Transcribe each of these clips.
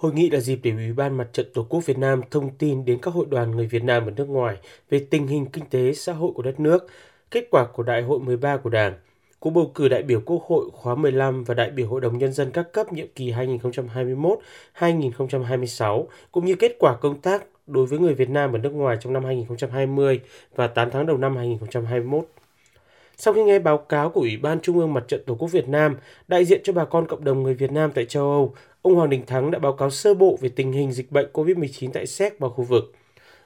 Hội nghị là dịp để Ủy ban Mặt trận Tổ quốc Việt Nam thông tin đến các hội đoàn người Việt Nam ở nước ngoài về tình hình kinh tế xã hội của đất nước, kết quả của Đại hội 13 của Đảng, cuộc bầu cử đại biểu Quốc hội khóa 15 và đại biểu Hội đồng Nhân dân các cấp nhiệm kỳ 2021-2026, cũng như kết quả công tác đối với người Việt Nam ở nước ngoài trong năm 2020 và 8 tháng đầu năm 2021. Sau khi nghe báo cáo của Ủy ban Trung ương Mặt trận Tổ quốc Việt Nam, đại diện cho bà con cộng đồng người Việt Nam tại châu Âu, ông Hoàng Đình Thắng đã báo cáo sơ bộ về tình hình dịch bệnh COVID-19 tại Séc và khu vực.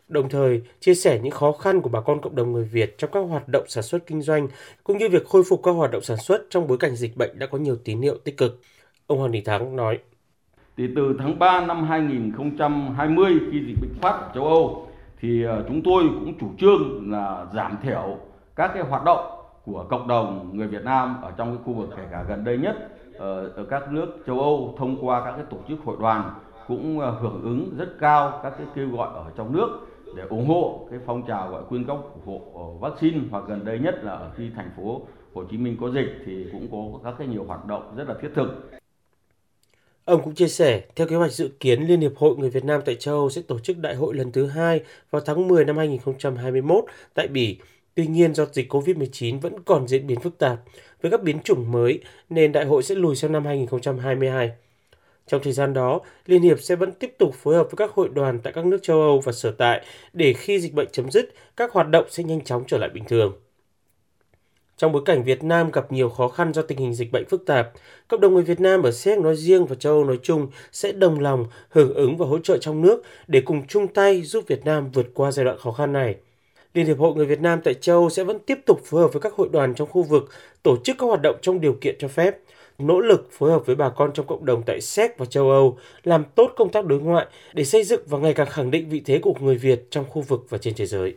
Đồng thời, chia sẻ những khó khăn của bà con cộng đồng người Việt trong các hoạt động sản xuất kinh doanh, cũng như việc khôi phục các hoạt động sản xuất trong bối cảnh dịch bệnh đã có nhiều tín hiệu tích cực. Ông Hoàng Đình Thắng nói. Thì từ tháng 3 năm 2020 khi dịch bệnh phát ở châu Âu thì ờ, chúng tôi cũng chủ trương là giảm thiểu các cái hoạt động của cộng đồng người Việt Nam ở trong cái khu vực kể cả gần đây nhất ở, ở các nước châu Âu thông qua các cái tổ chức hội đoàn cũng ờ, hưởng ứng rất cao các cái kêu gọi ở trong nước để ủng hộ cái phong trào gọi quyên góp ủng hộ ờ, vaccine hoặc gần đây nhất là ở khi thành phố Hồ Chí Minh có dịch thì cũng có các cái nhiều hoạt động rất là thiết thực. Ông cũng chia sẻ, theo kế hoạch dự kiến, Liên Hiệp Hội Người Việt Nam tại châu Âu sẽ tổ chức đại hội lần thứ hai vào tháng 10 năm 2021 tại Bỉ Tuy nhiên do dịch COVID-19 vẫn còn diễn biến phức tạp với các biến chủng mới nên đại hội sẽ lùi sang năm 2022. Trong thời gian đó, Liên hiệp sẽ vẫn tiếp tục phối hợp với các hội đoàn tại các nước châu Âu và sở tại để khi dịch bệnh chấm dứt, các hoạt động sẽ nhanh chóng trở lại bình thường. Trong bối cảnh Việt Nam gặp nhiều khó khăn do tình hình dịch bệnh phức tạp, cộng đồng người Việt Nam ở Séc nói riêng và châu Âu nói chung sẽ đồng lòng hưởng ứng và hỗ trợ trong nước để cùng chung tay giúp Việt Nam vượt qua giai đoạn khó khăn này. Liên Hiệp Hội Người Việt Nam tại châu sẽ vẫn tiếp tục phối hợp với các hội đoàn trong khu vực tổ chức các hoạt động trong điều kiện cho phép, nỗ lực phối hợp với bà con trong cộng đồng tại Séc và châu Âu, làm tốt công tác đối ngoại để xây dựng và ngày càng khẳng định vị thế của người Việt trong khu vực và trên thế giới.